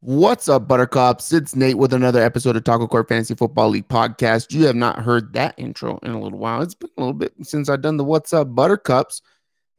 What's up, Buttercups? It's Nate with another episode of Taco Court Fantasy Football League podcast. You have not heard that intro in a little while. It's been a little bit since I've done the What's Up, Buttercups.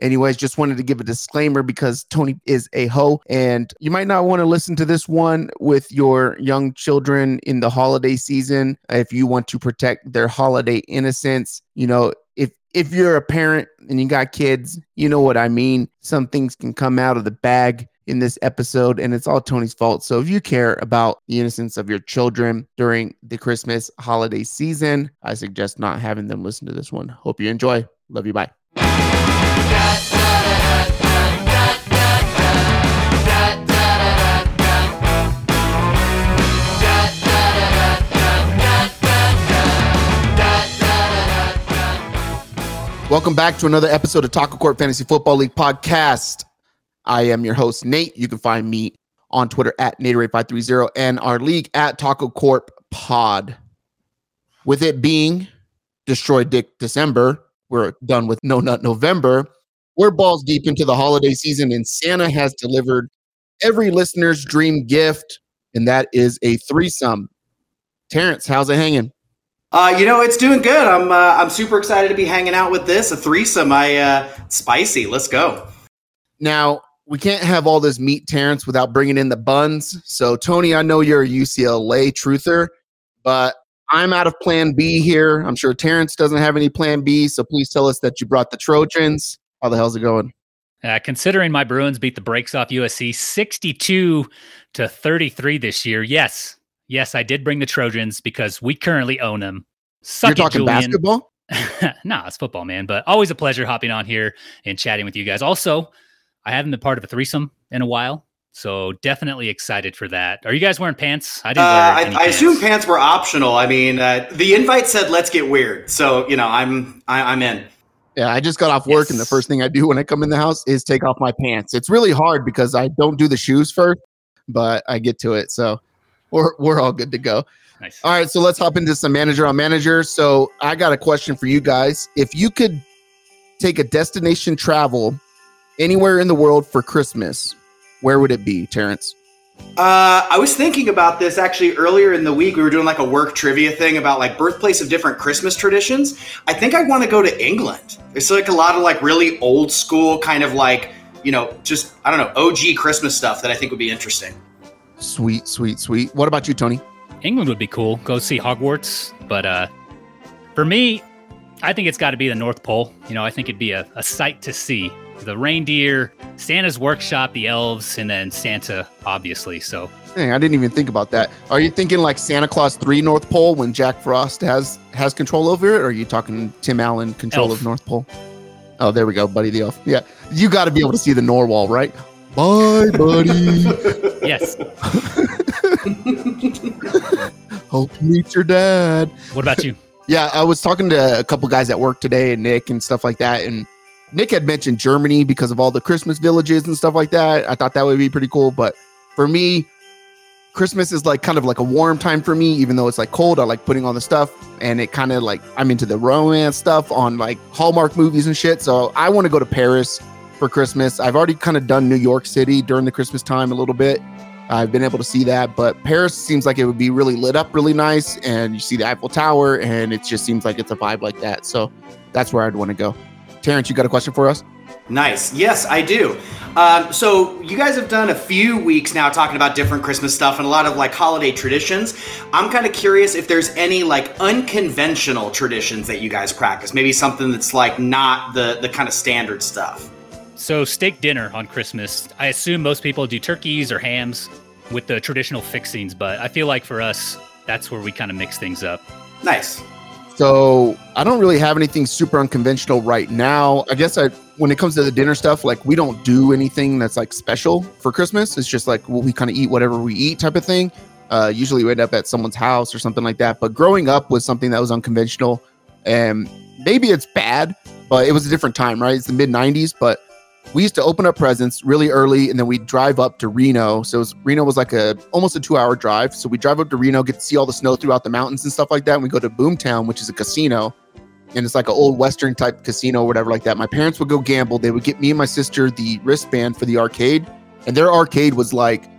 Anyways, just wanted to give a disclaimer because Tony is a hoe, and you might not want to listen to this one with your young children in the holiday season if you want to protect their holiday innocence. You know, if if you're a parent and you got kids, you know what I mean. Some things can come out of the bag in this episode, and it's all Tony's fault. So if you care about the innocence of your children during the Christmas holiday season, I suggest not having them listen to this one. Hope you enjoy. Love you. Bye. Welcome back to another episode of Taco Court Fantasy Football League podcast. I am your host, Nate. You can find me on Twitter at Naderate530 and our league at Taco Court Pod. With it being Destroy Dick December, we're done with No Nut November. We're balls deep into the holiday season, and Santa has delivered every listener's dream gift, and that is a threesome. Terrence, how's it hanging? Uh, you know, it's doing good. I'm uh, I'm super excited to be hanging out with this a threesome. I uh, spicy. Let's go. Now we can't have all this meat, Terrence, without bringing in the buns. So Tony, I know you're a UCLA truther, but I'm out of Plan B here. I'm sure Terrence doesn't have any Plan B. So please tell us that you brought the Trojans. How the hell's it going? Uh, considering my Bruins beat the brakes off USC 62 to 33 this year, yes, yes, I did bring the Trojans because we currently own them. Suck You're talking Julian. basketball? nah, it's football, man. But always a pleasure hopping on here and chatting with you guys. Also, I haven't been part of a threesome in a while. So definitely excited for that. Are you guys wearing pants? I didn't. Uh, I, I pants. assume pants were optional. I mean, uh, the invite said "Let's get weird," so you know, I'm I, am in. Yeah, I just got off work, yes. and the first thing I do when I come in the house is take off my pants. It's really hard because I don't do the shoes first, but I get to it. So we're we're all good to go. Nice. All right, so let's hop into some manager on manager. So I got a question for you guys. If you could take a destination travel anywhere in the world for Christmas, where would it be, Terrence? Uh, I was thinking about this actually earlier in the week. We were doing like a work trivia thing about like birthplace of different Christmas traditions. I think I want to go to England. There's like a lot of like really old school kind of like, you know, just, I don't know, OG Christmas stuff that I think would be interesting. Sweet, sweet, sweet. What about you, Tony? England would be cool. Go see Hogwarts. But uh, for me, I think it's got to be the North Pole. You know, I think it'd be a, a sight to see. The reindeer, Santa's workshop, the elves, and then Santa, obviously. So, Dang, I didn't even think about that. Are you thinking like Santa Claus Three North Pole when Jack Frost has has control over it, or are you talking Tim Allen control elf. of North Pole? Oh, there we go, Buddy the Elf. Yeah, you got to be able to see the Narwhal, right? Bye, buddy. yes. Hope you meet your dad. What about you? yeah, I was talking to a couple guys at work today, and Nick and stuff like that, and Nick had mentioned Germany because of all the Christmas villages and stuff like that. I thought that would be pretty cool, but for me, Christmas is like kind of like a warm time for me, even though it's like cold. I like putting on the stuff, and it kind of like I'm into the romance stuff on like Hallmark movies and shit. So I want to go to Paris for Christmas. I've already kind of done New York City during the Christmas time a little bit. I've been able to see that, but Paris seems like it would be really lit up really nice, and you see the Eiffel Tower, and it just seems like it's a vibe like that. So that's where I'd want to go. Terrence, you got a question for us? Nice. Yes, I do. Um, so you guys have done a few weeks now talking about different Christmas stuff and a lot of like holiday traditions. I'm kind of curious if there's any like unconventional traditions that you guys practice. Maybe something that's like not the the kind of standard stuff. So, steak dinner on Christmas. I assume most people do turkeys or hams with the traditional fixings, but I feel like for us, that's where we kind of mix things up. Nice. So, I don't really have anything super unconventional right now. I guess I, when it comes to the dinner stuff, like we don't do anything that's like special for Christmas. It's just like well, we kind of eat whatever we eat type of thing. Uh, usually we end up at someone's house or something like that. But growing up was something that was unconventional, and maybe it's bad, but it was a different time, right? It's the mid '90s, but we used to open up presents really early and then we'd drive up to Reno. So was, Reno was like a almost a two hour drive. So we drive up to Reno, get to see all the snow throughout the mountains and stuff like that. And we go to Boomtown, which is a casino. And it's like an old Western type casino or whatever like that. My parents would go gamble. They would get me and my sister the wristband for the arcade. And their arcade was like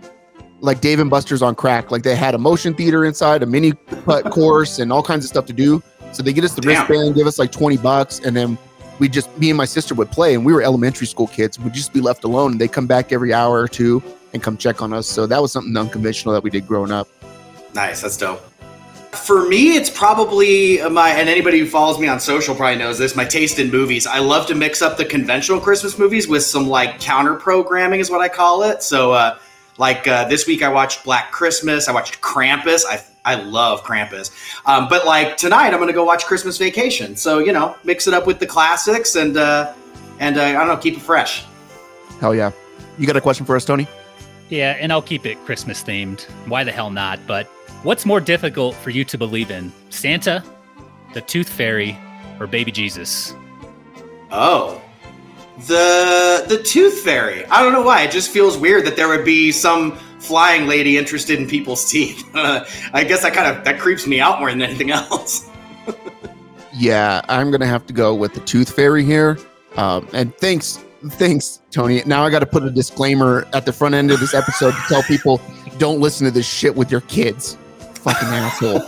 like Dave and Buster's on crack. Like they had a motion theater inside, a mini putt course, and all kinds of stuff to do. So they get us the Damn. wristband, give us like 20 bucks, and then we just me and my sister would play, and we were elementary school kids. We'd just be left alone. And they come back every hour or two and come check on us. So that was something unconventional that we did growing up. Nice, that's dope. For me, it's probably my, and anybody who follows me on social probably knows this, my taste in movies. I love to mix up the conventional Christmas movies with some like counter programming, is what I call it. So, uh, like uh, this week, I watched Black Christmas, I watched Krampus. I, I love Krampus. Um, but like tonight, I'm going to go watch Christmas Vacation. So, you know, mix it up with the classics and, uh, and uh, I don't know, keep it fresh. Hell yeah. You got a question for us, Tony? Yeah, and I'll keep it Christmas themed. Why the hell not? But what's more difficult for you to believe in? Santa, the Tooth Fairy, or Baby Jesus? Oh. The the tooth fairy. I don't know why. It just feels weird that there would be some flying lady interested in people's teeth. I guess that kind of that creeps me out more than anything else. Yeah, I'm gonna have to go with the Tooth Fairy here. Um, and thanks, thanks, Tony. Now I got to put a disclaimer at the front end of this episode to tell people don't listen to this shit with your kids. Fucking asshole.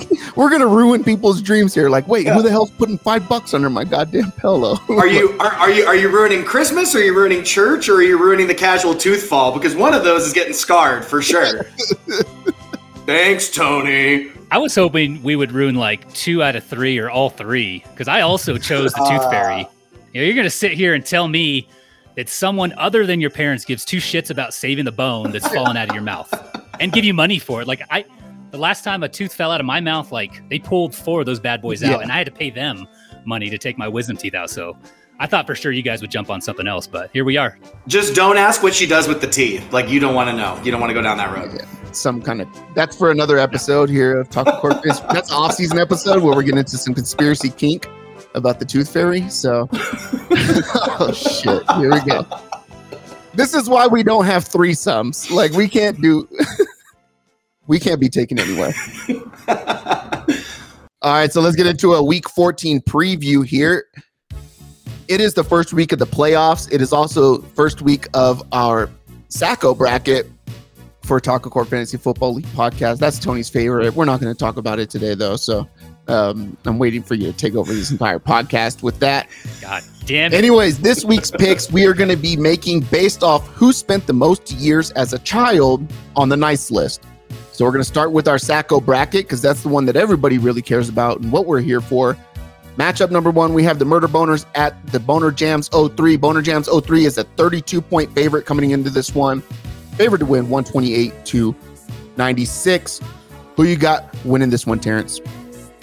We're gonna ruin people's dreams here. Like, wait, who the hell's putting five bucks under my goddamn pillow? Are you are, are you are you ruining Christmas? Or are you ruining church? Or are you ruining the casual tooth fall? Because one of those is getting scarred for sure. Thanks, Tony. I was hoping we would ruin like two out of three or all three because I also chose the Tooth. Fairy. You know, you're gonna sit here and tell me that someone other than your parents gives two shits about saving the bone that's fallen out of your mouth and give you money for it. Like I, the last time a tooth fell out of my mouth, like they pulled four of those bad boys out, Yeah. and I had to pay them money to take my wisdom teeth out. So I thought for sure you guys would jump on something else, but here we are. Just don't ask what she does with the teeth. Like you don't want to know. You don't want to go down that road. Some kind of that's for another episode here of Taco Court. Biz. That's off season episode where we're getting into some conspiracy kink about the Tooth Fairy. So, oh shit, here we go. This is why we don't have threesomes. Like we can't do. we can't be taken anywhere. All right, so let's get into a week 14 preview here. It is the first week of the playoffs. It is also first week of our Sacco bracket for Taco Court Fantasy Football League podcast. That's Tony's favorite. We're not going to talk about it today, though. So um, I'm waiting for you to take over this entire podcast with that. God damn it. Anyways, this week's picks we are going to be making based off who spent the most years as a child on the nice list. So we're going to start with our Sacco bracket because that's the one that everybody really cares about and what we're here for. Matchup number one, we have the Murder Boners at the Boner Jams 03. Boner Jams 03 is a 32 point favorite coming into this one. Favorite to win 128 to 96. Who you got winning this one, Terrence?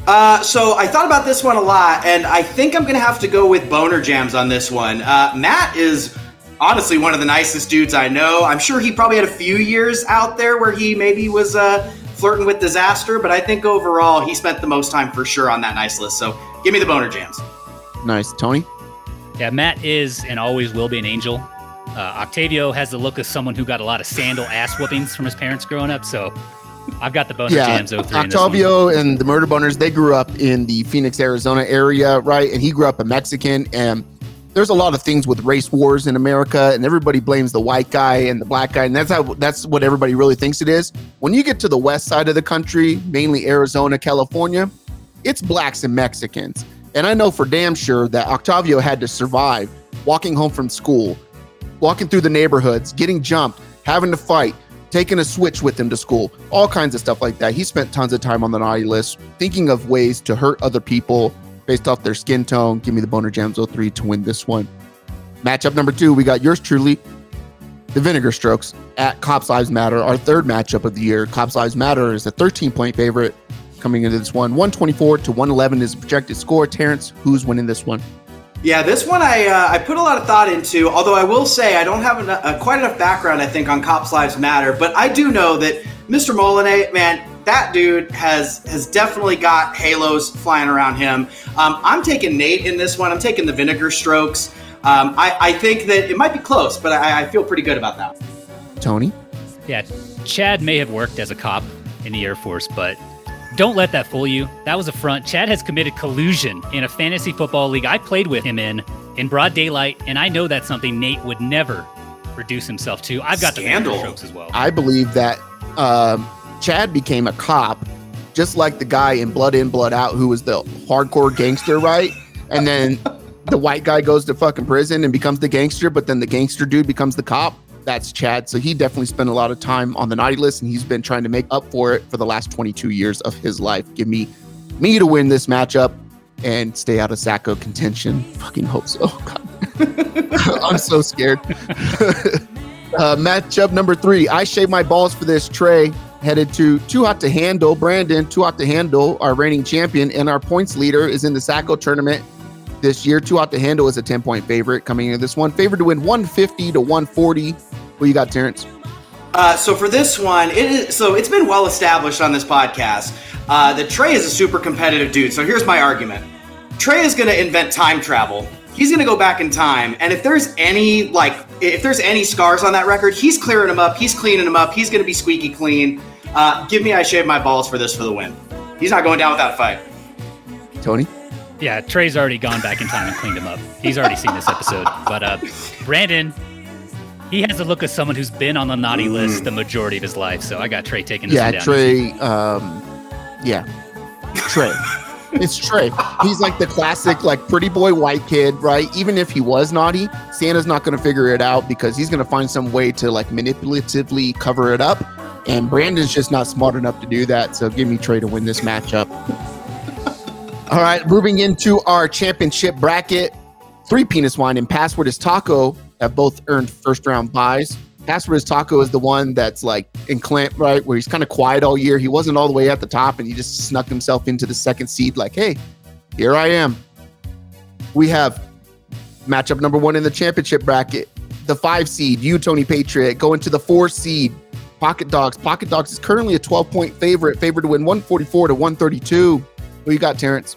Uh, so I thought about this one a lot, and I think I'm gonna have to go with Boner Jams on this one. Uh, Matt is honestly one of the nicest dudes I know. I'm sure he probably had a few years out there where he maybe was uh, flirting with disaster, but I think overall he spent the most time for sure on that nice list. So give me the Boner Jams. Nice. Tony? Yeah, Matt is and always will be an angel. Uh, Octavio has the look of someone who got a lot of sandal ass whoopings from his parents growing up, so I've got the Boner yeah, Jams 03 in this one. Octavio and the Murder Boners, they grew up in the Phoenix, Arizona area, right? And he grew up a Mexican. And there's a lot of things with race wars in America, and everybody blames the white guy and the black guy, and that's how that's what everybody really thinks it is. When you get to the west side of the country, mainly Arizona, California, it's blacks and Mexicans. And I know for damn sure that Octavio had to survive walking home from school, walking through the neighborhoods, getting jumped, having to fight, taking a switch with him to school, all kinds of stuff like that. He spent tons of time on the naughty list, thinking of ways to hurt other people based off their skin tone. Give me the Boner Jams 03 to win this one. Matchup number two, we got yours truly, the Vinegar Strokes at Cops Lives Matter, our third matchup of the year. Cops Lives Matter is a 13 point favorite coming into this one. 124 to 111 is the projected score. Terrence, who's winning this one? Yeah, this one I uh, I put a lot of thought into. Although I will say I don't have enough, uh, quite enough background, I think, on Cops Lives Matter. But I do know that Mr. Molinay, man, that dude has has definitely got halos flying around him. Um, I'm taking Nate in this one. I'm taking the Vinegar Strokes. Um, I, I think that it might be close, but I, I feel pretty good about that. Tony? Yeah, Chad may have worked as a cop in the Air Force, but don't let that fool you. That was a front. Chad has committed collusion in a fantasy football league I played with him in in broad daylight, and I know that's something Nate would never reduce himself to. I've got Scandal. the strokes as well. I believe that um, Chad became a cop, just like the guy in Blood In, Blood Out, who was the hardcore gangster, right? And then the white guy goes to fucking prison and becomes the gangster, but then the gangster dude becomes the cop. That's Chad. So he definitely spent a lot of time on the naughty list, and he's been trying to make up for it for the last 22 years of his life. Give me me to win this matchup and stay out of Sacco contention. Fucking hope so. I'm so scared. uh, matchup number three. I shave my balls for this. Trey headed to Too Hot to Handle. Brandon, Too Hot to Handle, our reigning champion, and our points leader is in the Sacco tournament this year. Too Hot to Handle is a 10 point favorite coming into this one. Favored to win 150 to 140. Who you got, Terrence? Uh, so for this one, it is so it's been well established on this podcast uh, that Trey is a super competitive dude. So here's my argument: Trey is going to invent time travel. He's going to go back in time, and if there's any like if there's any scars on that record, he's clearing them up. He's cleaning them up. He's going to be squeaky clean. Uh, give me I shave my balls for this for the win. He's not going down without a fight. Tony? Yeah, Trey's already gone back in time and cleaned him up. He's already seen this episode. But uh, Brandon, he has the look of someone who's been on the naughty list the majority of his life. So I got Trey taking this Yeah, down. Trey. Um, yeah, Trey. it's Trey. He's like the classic, like pretty boy white kid, right? Even if he was naughty, Santa's not going to figure it out because he's going to find some way to like manipulatively cover it up. And Brandon's just not smart enough to do that. So give me Trey to win this matchup. All right, moving into our championship bracket. Three penis wine and password is taco have both earned first round buys. Is taco is the one that's like in Clint, right? Where he's kind of quiet all year. He wasn't all the way at the top and he just snuck himself into the second seed, like, hey, here I am. We have matchup number one in the championship bracket. The five seed, you, Tony Patriot, going to the four seed. Pocket Dogs. Pocket Dogs is currently a 12 point favorite, favored to win 144 to 132. Who you got, Terrence?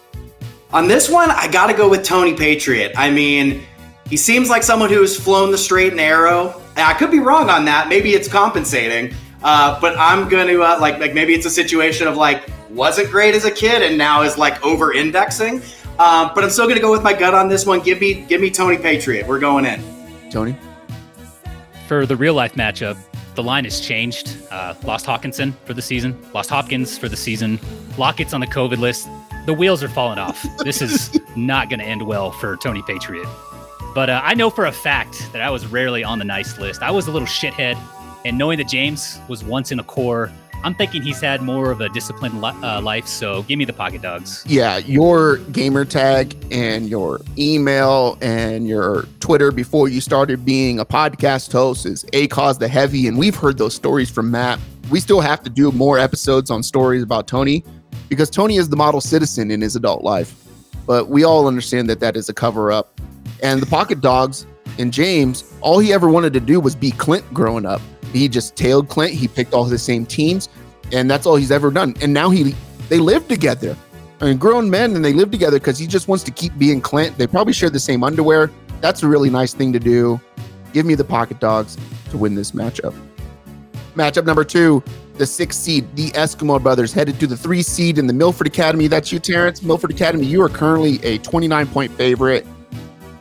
On this one, I got to go with Tony Patriot. I mean, he seems like someone who has flown the straight and narrow. And I could be wrong on that. Maybe it's compensating. Uh, but I'm going to uh, like like maybe it's a situation of like wasn't great as a kid and now is like over indexing. Um, but I'm still going to go with my gut on this one. Give me give me Tony Patriot. We're going in. Tony? For the real life matchup, the line has changed. Uh, lost Hockenson for the season, lost Hopkins for the season, Lockett's on the COVID list. The wheels are falling off. This is not going to end well for Tony Patriot. But uh, I know for a fact that I was rarely on the nice list. I was a little shithead, and knowing that James was once in a core, I'm thinking he's had more of a disciplined li- uh, life. So give me the pocket dogs. yeah, your gamer tag and your email and your Twitter before you started being a podcast host is A cause the heavy. And we've heard those stories from Matt. We still have to do more episodes on stories about Tony because Tony is the model citizen in his adult life. But we all understand that that is a cover up. And the pocket dogs and James, all he ever wanted to do was be Clint growing up. He just tailed Clint. He picked all the same teams, and that's all he's ever done. And now he they live together. I mean, grown men and they live together because he just wants to keep being Clint. They probably share the same underwear. That's a really nice thing to do. Give me the pocket dogs to win this matchup. Matchup number two, the six seed, the Eskimo brothers, headed to the three seed in the Milford Academy. That's you, Terrence. Milford Academy, you are currently a 29 point favorite.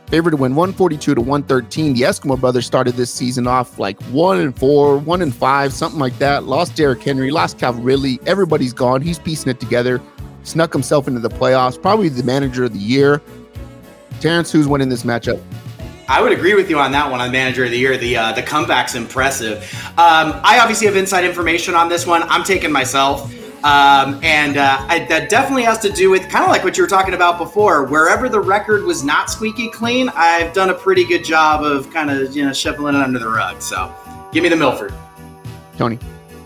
Favored to win 142 to 113. The Eskimo brothers started this season off like one and four, one and five, something like that. Lost Derrick Henry, lost Calvin Ridley. Everybody's gone. He's piecing it together. Snuck himself into the playoffs. Probably the manager of the year. Terrence, who's winning this matchup? I would agree with you on that one on Manager of the Year. The uh, the comeback's impressive. Um, I obviously have inside information on this one. I'm taking myself. Um, and uh, I, that definitely has to do with kind of like what you were talking about before. Wherever the record was not squeaky clean, I've done a pretty good job of kind of you know shuffling it under the rug. So, give me the Milford. Tony.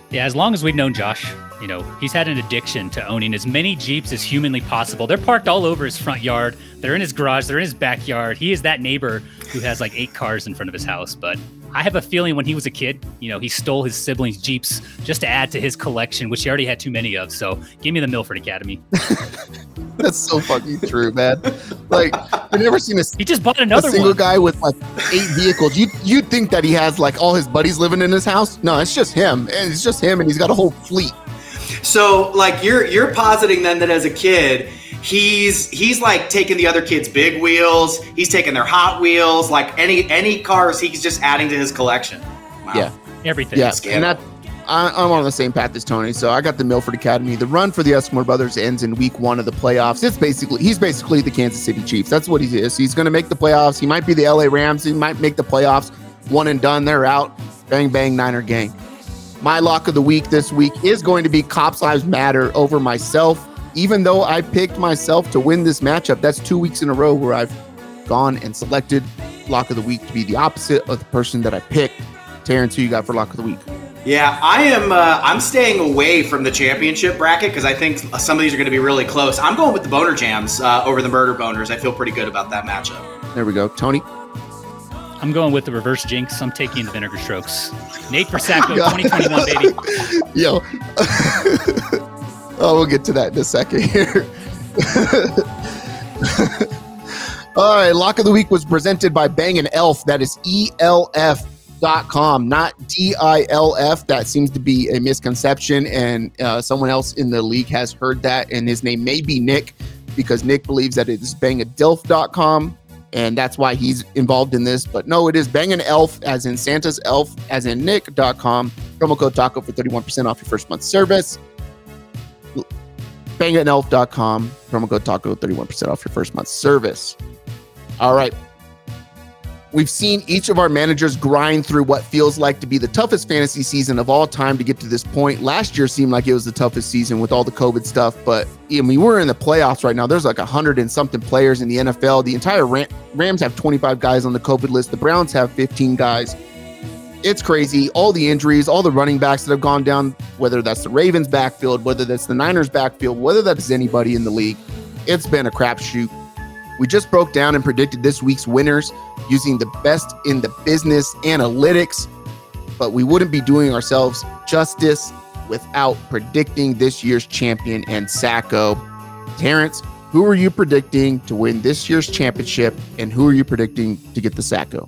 Yeah, as long as we've known Josh, you know, he's had an addiction to owning as many Jeeps as humanly possible. They're parked all over his front yard. They're in his garage. They're in his backyard. He is that neighbor who has like eight cars in front of his house. But I have a feeling when he was a kid, you know, he stole his siblings' Jeeps just to add to his collection, which he already had too many of. So give me the Milford Academy. That's so fucking true, man. Like, I've never seen a, He just bought a another single one. guy with like eight vehicles. You you'd think that he has like all his buddies living in his house. No, it's just him. And it's just him, and he's got a whole fleet. So, like you're you're positing then that as a kid, he's he's like taking the other kids' big wheels. He's taking their Hot Wheels, like any any cars. He's just adding to his collection. Wow. Yeah. Everything. Yeah, Scandal. and that I, I'm on the same path as Tony. So I got the Milford Academy. The run for the Eskimo brothers ends in week one of the playoffs. It's basically he's basically the Kansas City Chiefs. That's what he is. He's going to make the playoffs. He might be the LA Rams. He might make the playoffs. One and done. They're out. Bang bang Niner gang. My lock of the week this week is going to be Cops Lives Matter over myself. Even though I picked myself to win this matchup, that's two weeks in a row where I've gone and selected lock of the week to be the opposite of the person that I picked. Terrence, who you got for lock of the week? Yeah, I am. Uh, I'm staying away from the championship bracket because I think some of these are going to be really close. I'm going with the boner jams uh, over the murder boners. I feel pretty good about that matchup. There we go. Tony. I'm going with the reverse jinx. I'm taking the vinegar strokes. Nate Persacco, God. 2021, baby. Yo. oh, we'll get to that in a second here. All right, lock of the week was presented by Bang and Elf. That is E elf.com, not D I L F. That seems to be a misconception, and uh, someone else in the league has heard that, and his name may be Nick because Nick believes that it is bangadilf.com, and that's why he's involved in this. But no, it is Bang and Elf, as in Santa's Elf, as in Nick.com. Promo code TACO for 31% off your first month service. Bangandelf.com. Promo code TACO, 31% off your first month service. All right. We've seen each of our managers grind through what feels like to be the toughest fantasy season of all time to get to this point. Last year seemed like it was the toughest season with all the COVID stuff, but I mean, we're in the playoffs right now. There's like a hundred and something players in the NFL. The entire Rams have 25 guys on the COVID list. The Browns have 15 guys. It's crazy. All the injuries, all the running backs that have gone down, whether that's the Ravens backfield, whether that's the Niners backfield, whether that's anybody in the league, it's been a crapshoot. We just broke down and predicted this week's winners using the best in the business analytics, but we wouldn't be doing ourselves justice without predicting this year's champion and Sacco. Terrence, who are you predicting to win this year's championship, and who are you predicting to get the Sacco?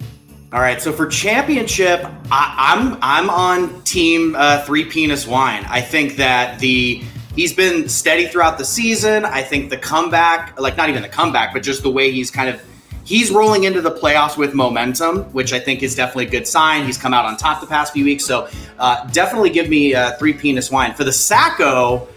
All right, so for championship, I, I'm I'm on team uh, three penis wine. I think that the he's been steady throughout the season. I think the comeback, like not even the comeback, but just the way he's kind of he's rolling into the playoffs with momentum, which I think is definitely a good sign. He's come out on top the past few weeks, so uh, definitely give me uh, three penis wine for the Sacco.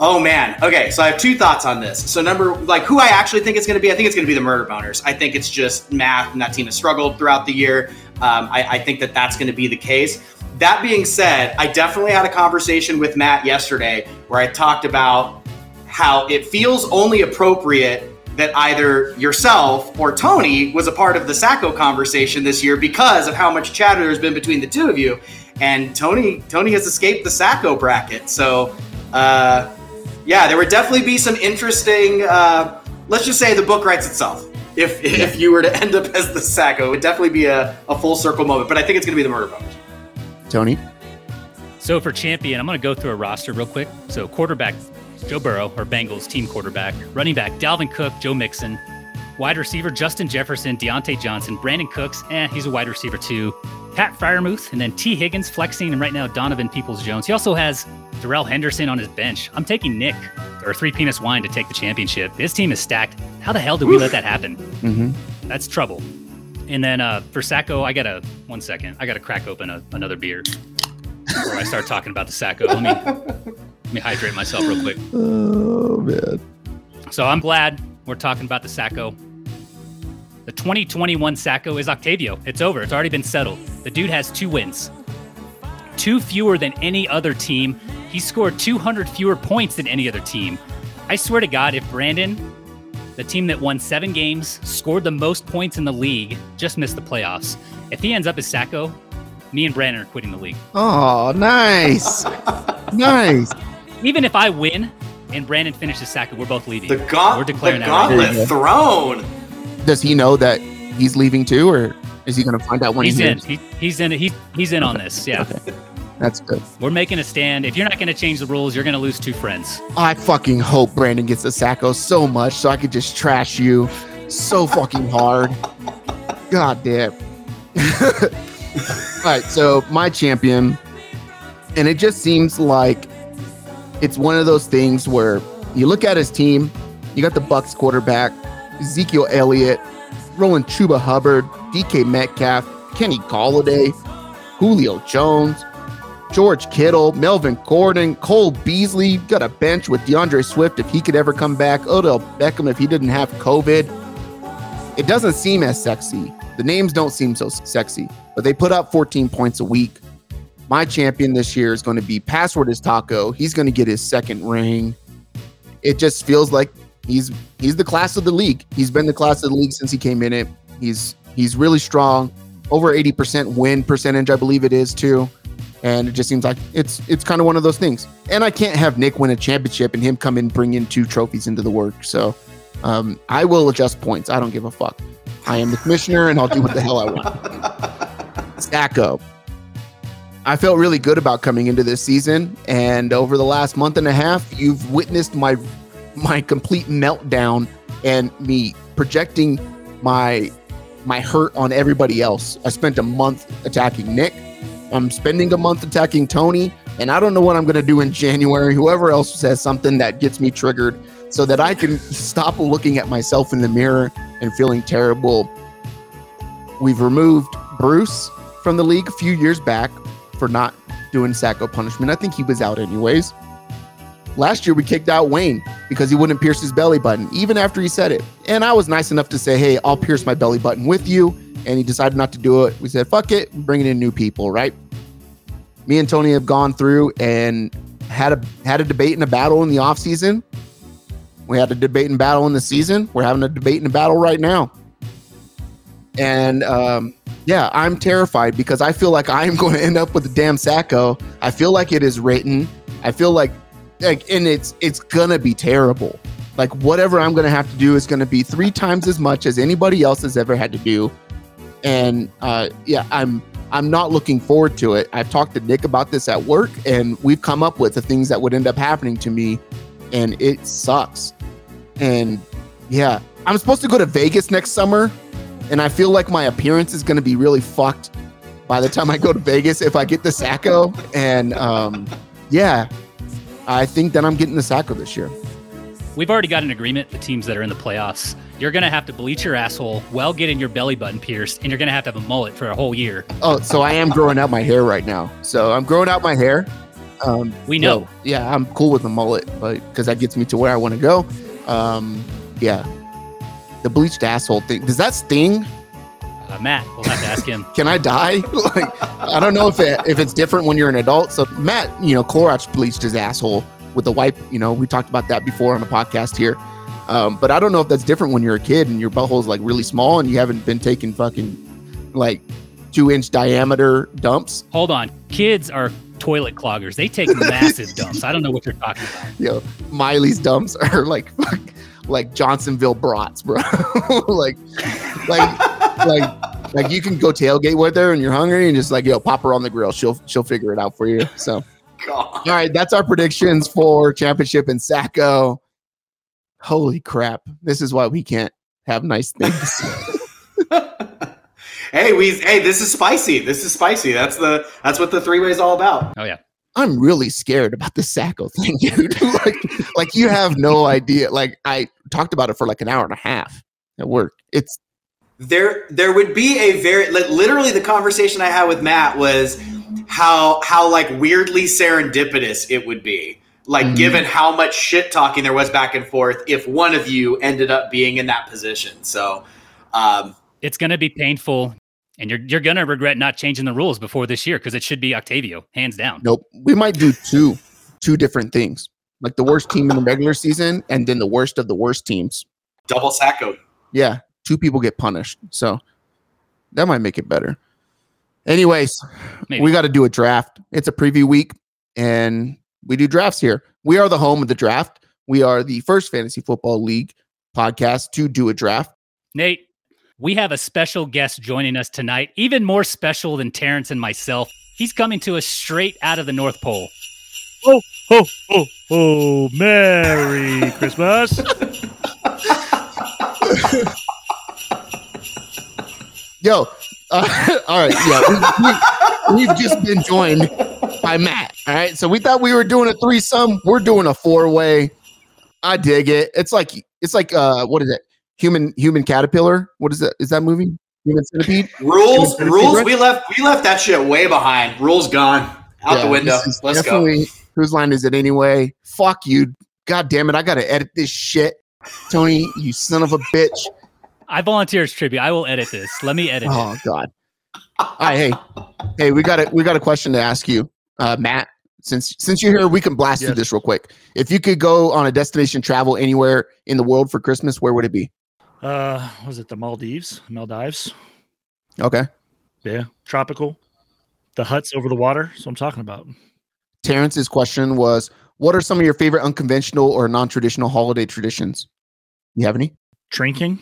Oh man. Okay, so I have two thoughts on this. So number like who I actually think it's going to be. I think it's going to be the Murder Boners. I think it's just math, and that team has struggled throughout the year. Um, I, I think that that's going to be the case. That being said, I definitely had a conversation with Matt yesterday where I talked about how it feels only appropriate that either yourself or Tony was a part of the Sacco conversation this year because of how much chatter there's been between the two of you. And Tony, Tony has escaped the Sacco bracket. So, uh, yeah, there would definitely be some interesting. Uh, let's just say the book writes itself. If if you were to end up as the Sacco, it would definitely be a, a full circle moment. But I think it's going to be the Murder Boners. Tony? So for champion, I'm going to go through a roster real quick. So quarterback, Joe Burrow, our Bengals team quarterback. Running back, Dalvin Cook, Joe Mixon. Wide receiver, Justin Jefferson, Diontae Johnson. Brandin Cooks, eh, he's a wide receiver too. Pat Freiermuth, and then Tee Higgins flexing, and right now Donovan Peoples-Jones. He also has Darrell Henderson on his bench. I'm taking Nick, or Three Penis Wine, to take the championship. His team is stacked. How the hell did we let that happen? Mm-hmm. That's trouble. And then uh, for Sacco, I gotta one second. I gotta crack open a, another beer before I start talking about the Sacco. Let me let me hydrate myself real quick. Oh, man. So I'm glad we're talking about the Sacco. The 2021 Sacco is Octavio. It's over. It's already been settled. The dude has two wins, two fewer than any other team. He scored 200 fewer points than any other team. I swear to God, if Brandon, the team that won seven games, scored the most points in the league, just missed the playoffs, if he ends up as Sacco, me and Brandon are quitting the league. Oh, nice. nice. Even if I win and Brandon finishes Sacco, we're both leaving. The, gaunt- we're declaring the that right now. Gauntlet go. Does he know that he's leaving too, or is he going to find out when He's he in. He, he's in. He, he's in on this. Yeah. Okay. That's good. We're making a stand. If you're not going to change the rules, you're going to lose two friends. I fucking hope Brandon gets a Sacco so much so I could just trash you so fucking hard. God damn. All right, so my champion, and it just seems like it's one of those things where you look at his team You got the Bucks quarterback, Ezekiel Elliott, Roland Chuba Hubbard, DK Metcalf, Kenny Golladay, Julio Jones, George Kittle, Melvin Gordon, Cole Beasley. Got a bench with D'Andre Swift if he could ever come back. Odell Beckham if he didn't have COVID. It doesn't seem as sexy. The names don't seem so sexy, but they put up 14 points a week. My champion this year is going to be Password is Taco. He's going to get his second ring. It just feels like he's he's the class of the league. He's been the class of the league since he came in it. He's he's really strong. Over 80% win percentage, I believe it is too and it just seems like it's it's kind of one of those things. And I can't have Nick win a championship and him come in bring in two trophies into the work. So um, I will adjust points. I don't give a fuck. I am the commissioner, and I'll do what the hell I want. Sacco. I felt really good about coming into this season, and over the last month and a half, you've witnessed my my complete meltdown and me projecting my my hurt on everybody else. I spent a month attacking Nick. I'm spending a month attacking Tony, and I don't know what I'm going to do in January. Whoever else says something that gets me triggered so that I can stop looking at myself in the mirror and feeling terrible. We've removed Bruce from the league a few years back for not doing Sacco punishment. I think he was out anyways. Last year, we kicked out Wayne because he wouldn't pierce his belly button, even after he said it. And I was nice enough to say, hey, I'll pierce my belly button with you. And he decided not to do it. We said, fuck it, bringing in new people, right? me and Tony have gone through and had a had a debate and a battle in the off season. We had a debate and battle in the season. We're having a debate and a battle right now. And um, yeah, I'm terrified because I feel like I'm going to end up with a damn Sacco. I feel like it is written. I feel like like and it's it's gonna be terrible. Like whatever I'm gonna have to do is gonna be three times as much as anybody else has ever had to do. And uh, yeah, I'm I'm not looking forward to it. I've talked to Nick about this at work, and we've come up with the things that would end up happening to me, and it sucks. And yeah, I'm supposed to go to Vegas next summer, and I feel like my appearance is to be really fucked by the time I go to Vegas if I get the Sacco. And um, yeah, I think that I'm getting the Sacco this year. We've already got an agreement. The teams that are in the playoffs you're gonna have to bleach your asshole while getting your belly button pierced, and you're gonna have to have a mullet for a whole year. Oh, so I am growing out my hair right now. So I'm growing out my hair. Um, we know. So, yeah, I'm cool with the mullet, but because that gets me to where I want to go. Um, yeah, the bleached asshole thing. Does that sting? Uh, Matt, we'll have to ask him. Can I die? like, I don't know if it, if it's different when you're an adult. So Matt, you know, Clorox bleached his asshole with the wipe. You know, we talked about that before on the podcast here. Um, but I don't know if that's different when you're a kid and your butthole is like really small and you haven't been taking fucking like two inch diameter dumps. Hold on. Kids are toilet cloggers. They take massive dumps. I don't know what you're talking about. Yo, Miley's dumps are like like Johnsonville brats, bro. like like like like you can go tailgate with her and you're hungry and just like yo pop her on the grill. She'll she'll figure it out for you. So God. all right, that's our predictions for championship in Sacco holy crap, this is why we can't have nice things. hey, we hey, this is spicy. This is spicy. That's the that's what the three way is all about. Oh yeah. I'm really scared about the Sacco thing, dude. like, like you have no idea. Like I talked about it for like an hour and a half at work. It's there. There would be a very like, literally the conversation I had with Matt was how how like weirdly serendipitous it would be. Like mm-hmm. given how much shit talking there was back and forth if one of you ended up being in that position. So um, it's going to be painful and you're you're going to regret not changing the rules before this year because it should be octavio hands down. Nope. We might do two two different things. Like the worst team in the regular season and then the worst of the worst teams. Double sacco yeah two people get punished so that might make it better anyways Maybe. we got to do a draft it's a preview week and we do drafts here. We are the home of the draft. We are the first fantasy football league podcast to do a draft. Nate, we have a special guest joining us tonight, even more special than Terrence and myself. He's coming to us straight out of the North Pole. Oh, oh, oh, oh, Merry Christmas. Yo, uh, all right, yeah, we, have we, just been joined by Matt. All right, so we thought we were doing a threesome. We're doing a four way. I dig it. It's like It's like uh, what is it? Human Human Caterpillar. What is that? Is that movie? Human Centipede. Rules, Human rules. Centipede? We left, we left that shit way behind. Rules gone out Yeah, the window. Let's go. Whose line is it anyway? Fuck you. God damn it. I got to edit this shit. Tony, you son of a bitch. I volunteer as tribute. I will edit this. Let me edit it. Oh God. All right, hey, hey, we got a we got a question to ask you, uh, Matt. Since since you're here, we can blast through this real quick. If you could go on a destination travel anywhere in the world for Christmas, where would it be? Uh, was it the Maldives? Maldives? Okay, Yeah, tropical. The huts over the water. So I'm talking about. Terrence's question was, what are some of your favorite unconventional or non-traditional holiday traditions? You have any? Drinking.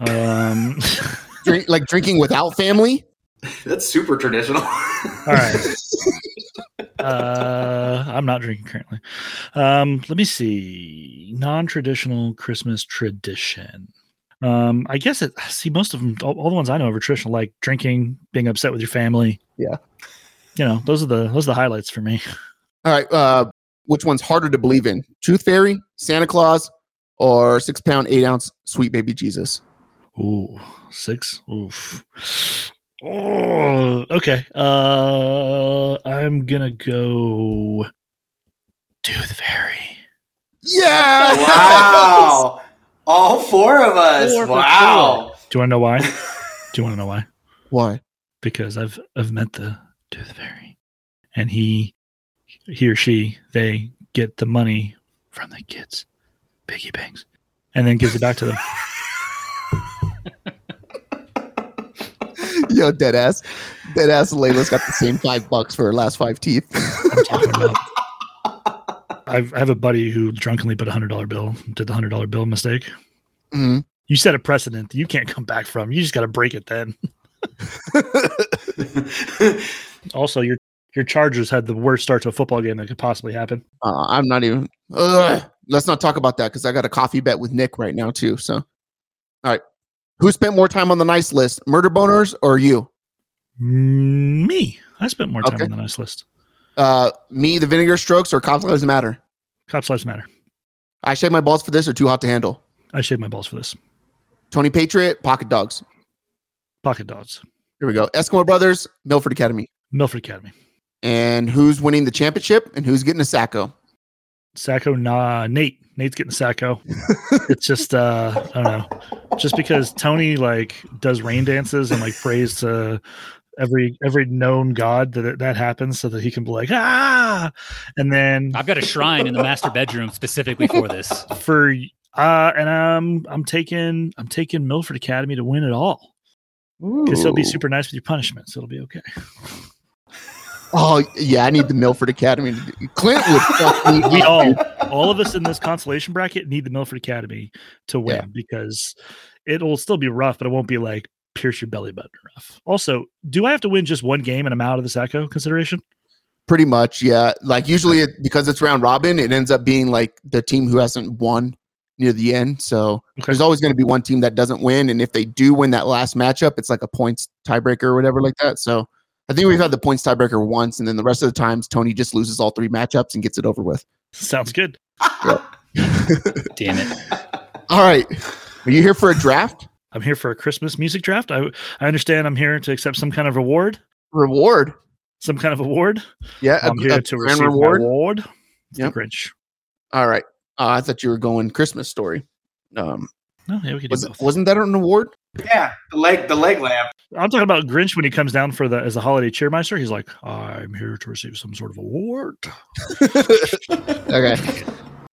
Um, Drink, like drinking without family? That's super traditional. all right. Uh, I'm not drinking currently. Um, let me see. Non-traditional Christmas tradition. Um, I guess it. See, most of them, all, all the ones I know are traditional, like drinking, being upset with your family. Yeah. You know, those are the those are the highlights for me. All right. Uh, which one's harder to believe in? Tooth Fairy, Santa Claus, or six pound, eight ounce sweet baby Jesus? Ooh, six. Oof. Oh, okay. Uh, I'm gonna go Tooth Fairy. Yeah. wow. All four of us. Four for wow. Do you want to know why? Do you want to know why? Why? Because I've I've met the Tooth Fairy, and he, he or she, they get the money from the kids, piggy banks, and then gives it back to them. Yo, dead ass. Dead ass Layla's got the same five bucks for her last five teeth. I'm talking about. I've, I have a buddy who drunkenly put a hundred dollar bill, did the hundred dollar bill mistake. Mhm. You set a precedent that you can't come back from. You just got to break it then. Also, your your Chargers had the worst start to a football game that could possibly happen. Uh, I'm not even. Ugh. Let's not talk about that because I got a coffee bet with Nick right now too. So, all right, who spent more time on the nice list, murder boners or you? Mm, Me, I spent more time Okay. on the nice list. Uh, me, the vinegar strokes, or cops lives matter? Cops lives matter. I shave my balls for this, or too hot to handle? I shaved my balls for this. Tony Patriot, pocket dogs. Pocket dogs. Here we go. Eskimo Brothers, Milford Academy. Milford Academy. And who's winning the championship and who's getting a sacco? Sacco, nah, Nate. Nate's getting Sacco. it's just uh I don't know. Just because Tony like does rain dances and like prays to every every known god that that happens so that he can be like ah and then I've got a shrine in the master bedroom specifically for this. for uh and I'm I'm taking I'm taking Milford Academy to win it all because he'll be super nice with your punishment so it'll be okay. Oh yeah, I need the Milford Academy. Clint would fuck me We all, all of us in this consolation bracket need the Milford Academy to win Yeah. because it'll still be rough, but it won't be like pierce your belly button rough. Also, do I have to win just one game and I'm out of the Sacco consideration? Pretty much, yeah. Like usually, it, because it's round robin, it ends up being like the team who hasn't won near the end. So Okay. there's always going to be one team that doesn't win, and if they do win that last matchup, it's like a points tiebreaker or whatever like that. So I think we've had the points tiebreaker once, and then the rest of the times Tony just loses all three matchups and gets it over with. Sounds good. Damn it. All right, are you here for a draft I'm here for a Christmas music draft. I I understand I'm here to accept some kind of reward. reward? Some kind of award. Yeah, I'm a, here a to grand receive reward. my award. Yep. The Grinch. All right, uh, I thought you were going Christmas story. Um, No, yeah, we can do was, both. wasn't that an award? Yeah, the leg, the leg lamp. I'm talking about Grinch when he comes down for the as a holiday cheermeister. He's like, I'm here to receive some sort of award. Okay.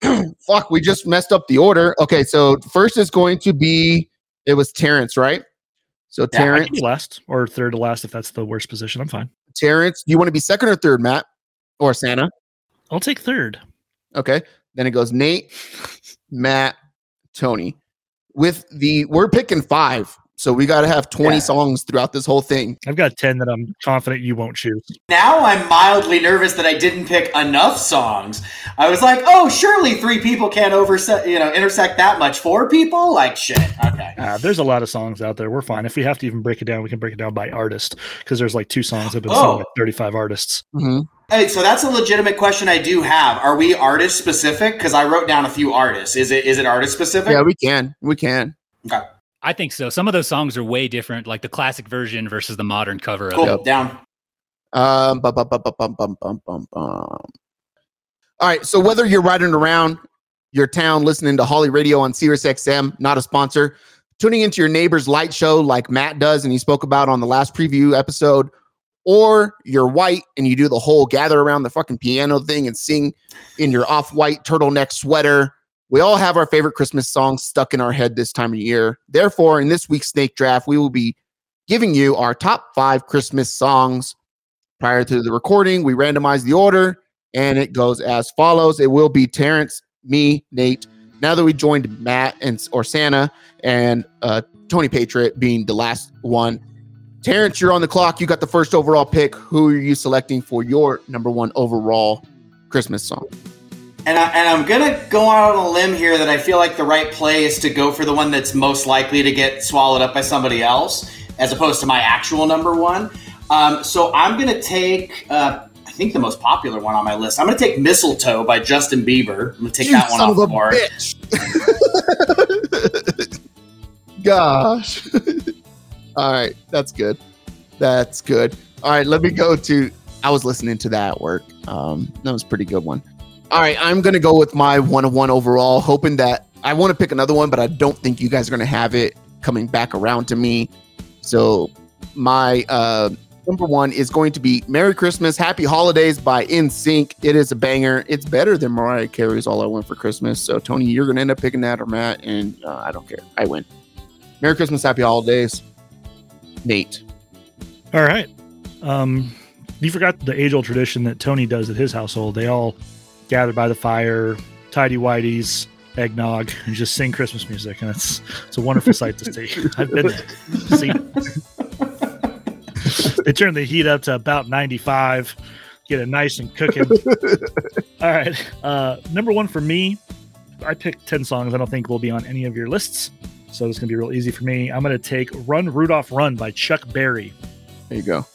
Fuck, we just messed up the order. Okay, so first is going to be it was Terrence, right? So Yeah, I Terrence, can be last or third to last if that's the worst position. I'm fine. Terrence, do you want to be second or third, Matt? Or Santa? I'll take third. Okay. Then it goes Nate, Matt, Tony. With the we're picking five. So we gotta have 20 Yeah. songs throughout this whole thing. I've got 10 that I'm confident you won't choose. Now I'm mildly nervous that I didn't pick enough songs. I was like, oh, surely three people can't overset, you know, intersect that much. Four people, like shit. Okay. Uh, there's a lot of songs out there. We're fine. If we have to even break it down, we can break it down by artist because there's like two songs that have been sung Oh. by 35 artists. Mhm. Hey, so that's a legitimate question I do have. Are we artist specific? Because I wrote down a few artists. Is it is it artist specific? Yeah, we can. We can. Okay. I think so. Some of those songs are way different, like the classic version versus the modern cover Cool. of it. Down. Um, bum, bum, bum, bum, bum, bum, bum, bum, bum. All right. So whether you're riding around your town listening to Holly Radio on Sirius XM, not a sponsor, tuning into your neighbor's light show like Matt does and he spoke about on the last preview episode, or you're white and you do the whole gather around the fucking piano thing and sing in your off-white turtleneck sweater. We all have our favorite Christmas songs stuck in our head this time of year. Therefore, in this week's snake draft, we will be giving you our top five Christmas songs prior to the recording. We randomize the order and it goes as follows. It will be Terrence, me, Nate. Now that we joined Matt and or Santa and uh, Tony Patriot being the last one. Terrence, you're on the clock. You got the first overall pick. Who are you selecting for your number one overall Christmas song? And, I, and I'm going to go out on a limb here that I feel like the right play is to go for the one that's most likely to get swallowed up by somebody else, as opposed to my actual number one. Um, so I'm going to take, uh, I think, the most popular one on my list. I'm going to take Mistletoe by Justin Bieber. I'm going to take You that one off of the board. Gosh. All right, that's good. That's good. All right, let me go to. I was listening to that at work. Um, that was a pretty good one. All right, I'm gonna go with my one of one overall, hoping that I want to pick another one, but I don't think you guys are gonna have it coming back around to me. So my uh, number one is going to be "Merry Christmas, Happy Holidays" by NSYNC. It is a banger. It's better than Mariah Carey's "All I Want for Christmas." So Tony, you're gonna end up picking that or Matt, and uh, I don't care. I win. Merry Christmas, Happy Holidays. Nate. All right. Um, you forgot the age old tradition that Tony does at his household. They all gather by the fire, tidy whities, eggnog, and just sing Christmas music, and it's it's a wonderful sight to see. I've been there. seen it. they turn the heat up to about ninety five, get it nice and cooking. all right. Uh, number one for me, I picked ten songs. I don't think will be on any of your lists, so it's gonna be real easy for me. I'm gonna take "Run Rudolph Run" by Chuck Berry. There you go.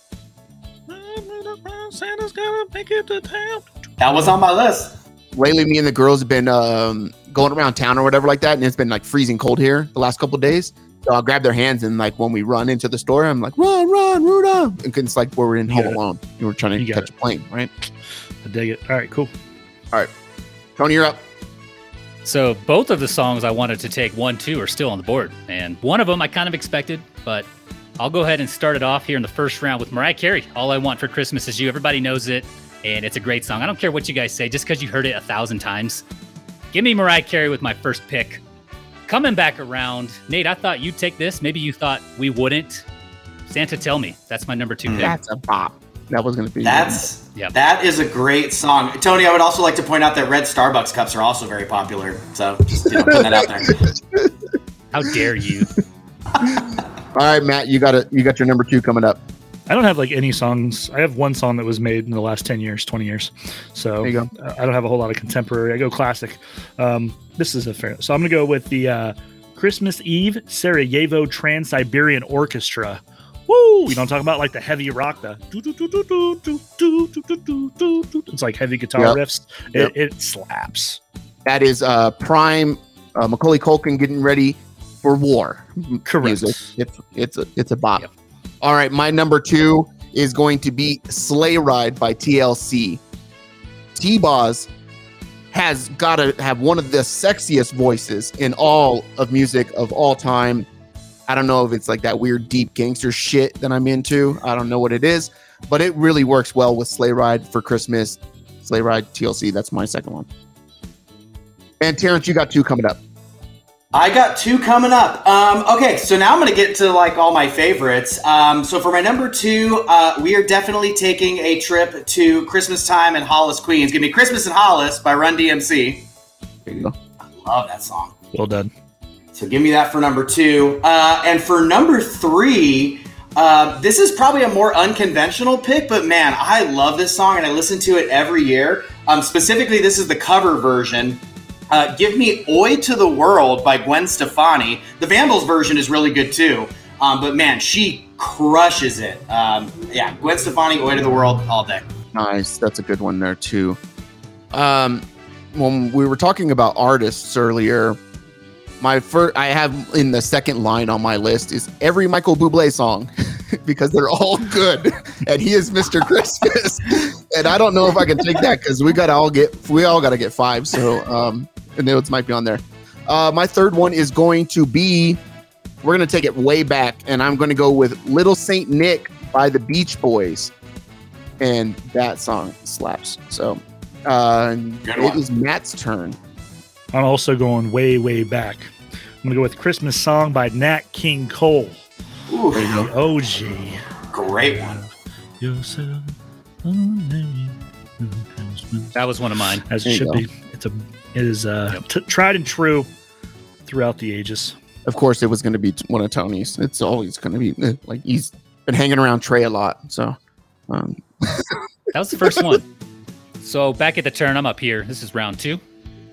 Santa's gonna make it to town. That was on my list. Lately, me and the girls have been um, going around town or whatever like that, and it's been like freezing cold here the last couple of days. So I'll grab their hands and like when we run into the store, I'm like, run, run, Rudolph. And it's like we're in You Home it. Alone and we're trying to You got catch a plane, right? I dig it. All right, cool. All right. Tony, you're up. So both of the songs I wanted to take one, two are still on the board, and one of them I kind of expected, but I'll go ahead and start it off here in the first round with Mariah Carey. All I want for Christmas is you. Everybody knows it, and it's a great song. I don't care what you guys say, just because you heard it a thousand times. Give me Mariah Carey with my first pick. Coming back around, Nate, I thought you'd take this. Maybe you thought we wouldn't. Santa, tell me. That's my number two mm. pick. That's a pop. That was going to be. That's yeah. that is a great song, Tony. I would also like to point out that red Starbucks cups are also very popular. So just you know, putting that out there. How dare you? All right, Matt, you got it. You got your number two coming up. I don't have like any songs. I have one song that was made in the last 10 years, 20 years. So There you go. uh, I don't have a whole lot of contemporary. I go classic. Um, this is a fair. So I'm going to go with the uh, Christmas Eve Sarajevo Trans Siberian Orchestra. Woo! You know, I'm talking about like the heavy rock, the it's like heavy guitar Yep. riffs. Yep. It, it slaps. That is uh, Prime uh, Macaulay Culkin getting ready for war. Correct. Music. It's it's a it's a bop. Yep. All right, my number two is going to be Sleigh Ride by TLC. T Boz has got to have one of the sexiest voices in all of music of all time. I don't know if it's like that weird deep gangster shit that I'm into. I don't know what it is, but it really works well with Sleigh Ride for Christmas. Sleigh Ride TLC. That's my second one. And Terrence, you got two coming up. I got two coming up. Um, okay, so now I'm going to get to like all my favorites. Um, so for my number two, uh, we are definitely taking a trip to Christmas time in Hollis, Queens. Give me "Christmas in Hollis" by Run DMC. There you go. I love that song. Well done. So give me that for number two. Uh, and for number three, uh, this is probably a more unconventional pick, but man, I love this song and I listen to it every year. Um, specifically, this is the cover version. Uh, give me "Oi to the World" by Gwen Stefani. The Vandals version is really good too, um, but man, she crushes it. Um, yeah, Gwen Stefani, "Oi to the World" all day. Nice. That's a good one there too. Um, when we were talking about artists earlier, my first I have in the second line on my list is every Michael Bublé song because they're all good, and he is Mr. Christmas. and I don't know if I can take that because we got to all get we all got to get five. So um, and notes might be on there. Uh, my third one is going to be we're going to take it way back, and I'm going to go with Little Saint Nick by the Beach Boys, and that song slaps. So uh, Good it one. is Matt's turn. I'm also going way, way back. I'm gonna go with "Christmas Song" by Nat King Cole. Ooh, There you go. The OG. great one. Yourself a merry Christmas. That was one of mine. As it should go. be. It's a. It is uh, t- tried and true throughout the ages. Of course, it was going to be one of Tony's. It's always going to be eh, like he's been hanging around Trey a lot. So, um, That was the first one. So back at the turn, I'm up here. This is round two,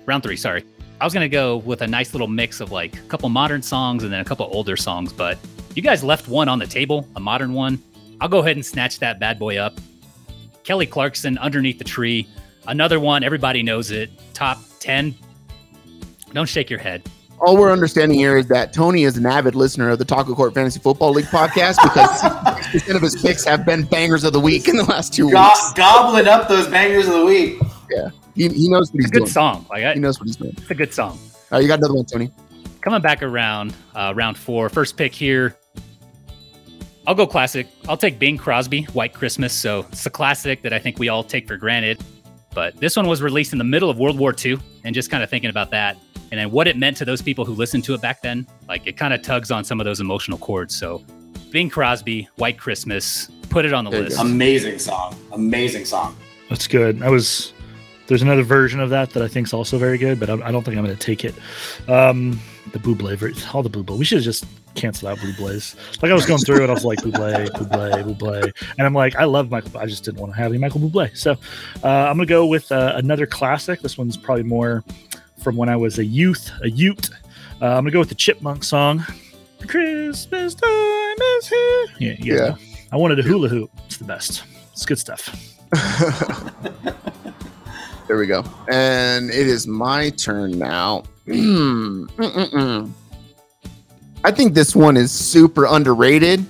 round three. Sorry. I was gonna go with a nice little mix of like a couple modern songs and then a couple older songs, but you guys left one on the table, a modern one. I'll go ahead and snatch that bad boy up. Kelly Clarkson, "Underneath the Tree," another one. Everybody knows it. Top ten. Don't shake your head. all we're understanding here is that Tony is an avid listener of the Taco Court Fantasy Football League podcast because 60% of his picks have been bangers of the week in the last two Go- weeks. gobbling up those bangers of the week. He, he knows what he's It's a good doing. song. Like I, He knows what he's doing. it's a good song. All right, you got another one, Tony. coming back around uh, round four first pick here i'll go classic i'll take bing crosby white christmas so it's a classic that i think we all take for granted but this one was released in the middle of world war ii and just kind of thinking about that and then what it meant to those people who listened to it back then like it kind of tugs on some of those emotional chords so bing crosby white christmas put it on the There list. Amazing song. Amazing song. That's good. I was. There's another version of that that I think is also very good, but I, I don't think I'm going to take it. Um, the Buble, all the Buble. We should have just canceled out Buble's. Like I was going through it, I was like Buble, Buble, Buble, and I'm like, I love Michael. I just didn't want to have any Michael Buble. So uh, I'm going to go with uh, another classic. This one's probably more from when I was a youth, a Ute. Uh, I'm going to go with the Chipmunk song. Christmas time is here. Yeah, guys Yeah. I wanted a hula hoop. It's the best. It's good stuff. there we go. And it is my turn now. I think this one is super underrated.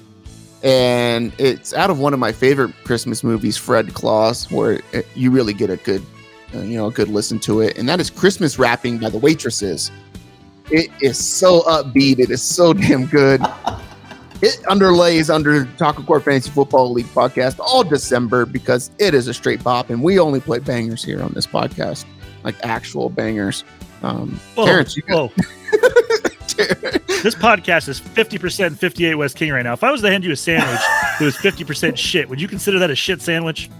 And it's out of one of my favorite Christmas movies, Fred Claus, where it, you really get a good, uh, you know, a good listen to it. And that is Christmas Wrapping by the Waitresses. It is so upbeat. It is so damn good. It underlays under Taco Court Fantasy Football League podcast all December because it is a straight bop, and we only play bangers here on this podcast, like actual bangers. Um, Whoa, Terrence, you got-. This podcast is 50% 58 West King right now. If I was to hand you a sandwich that was 50% shit, would you consider that a shit sandwich?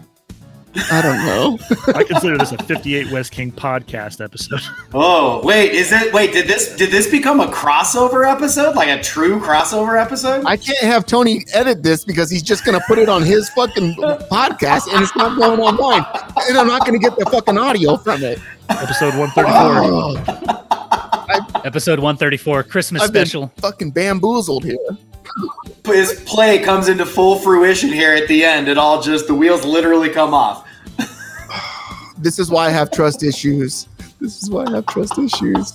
I don't know. I consider this a 58 West King podcast episode. Oh wait, is it? Wait, did this did this become a crossover episode? Like a true crossover episode? I can't have Tony edit this because he's just gonna put it on his fucking podcast, and it's not going on mine, and I'm not gonna get the fucking audio from it. Episode 134. Oh, episode 134 christmas I've been special fucking bamboozled here. His play comes into full fruition here at the end. It all just the wheels literally come off. This is why I have trust issues. This is why I have trust issues.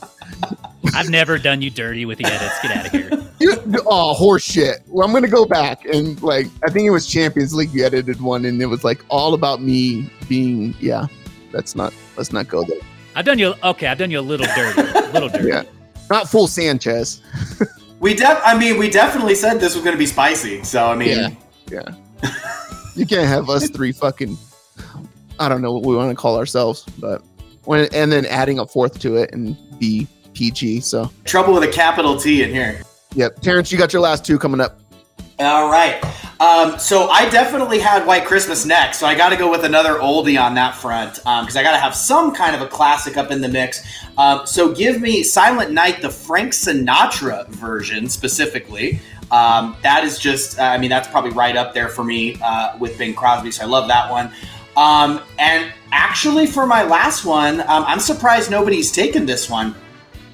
i've never done you dirty with the edits get out of here You, oh, horse shit. Well, I'm gonna go back and like I think it was Champions League. You edited one, and it was like all about me being. Yeah, that's not. Let's not go there. i've done you okay i've done you a little dirty a little dirty Yeah, not full Sanchez. We def I mean, we definitely said this was going to be spicy. So I mean, Yeah. You can't have us three fucking. I don't know what we want to call ourselves, but when and then adding a fourth to it and be PG. So, trouble with a capital T in here. yep. Terrence, you got your last two coming up. All right. Um, so I definitely had White Christmas next, so I got to go with another oldie on that front because I got to have some kind of a classic up in the mix. Um, so give me Silent Night, the Frank Sinatra version specifically. Um, that is just, uh, I mean, that's probably right up there for me uh, with Bing Crosby, so I love that one. Um, and actually, for my last one, um, I'm surprised nobody's taken this one.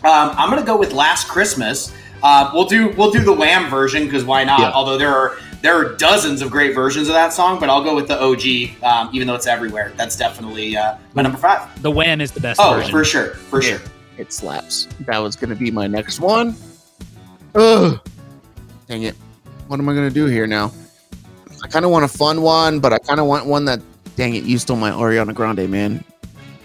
Um, I'm gonna go with Last Christmas. Uh, we'll do we'll do the Wham version because why not? Yeah. Although there are there are dozens of great versions of that song, but I'll go with the OG, um, even though it's everywhere. That's definitely uh, my number five. The Wham is the best Oh, version. for sure, for Yeah. sure. It slaps. That was gonna be my next one. Ugh. Dang it. What am I gonna do here now? I kind of want a fun one, but I kind of want one that. Dang it! You stole my Ariana Grande, man.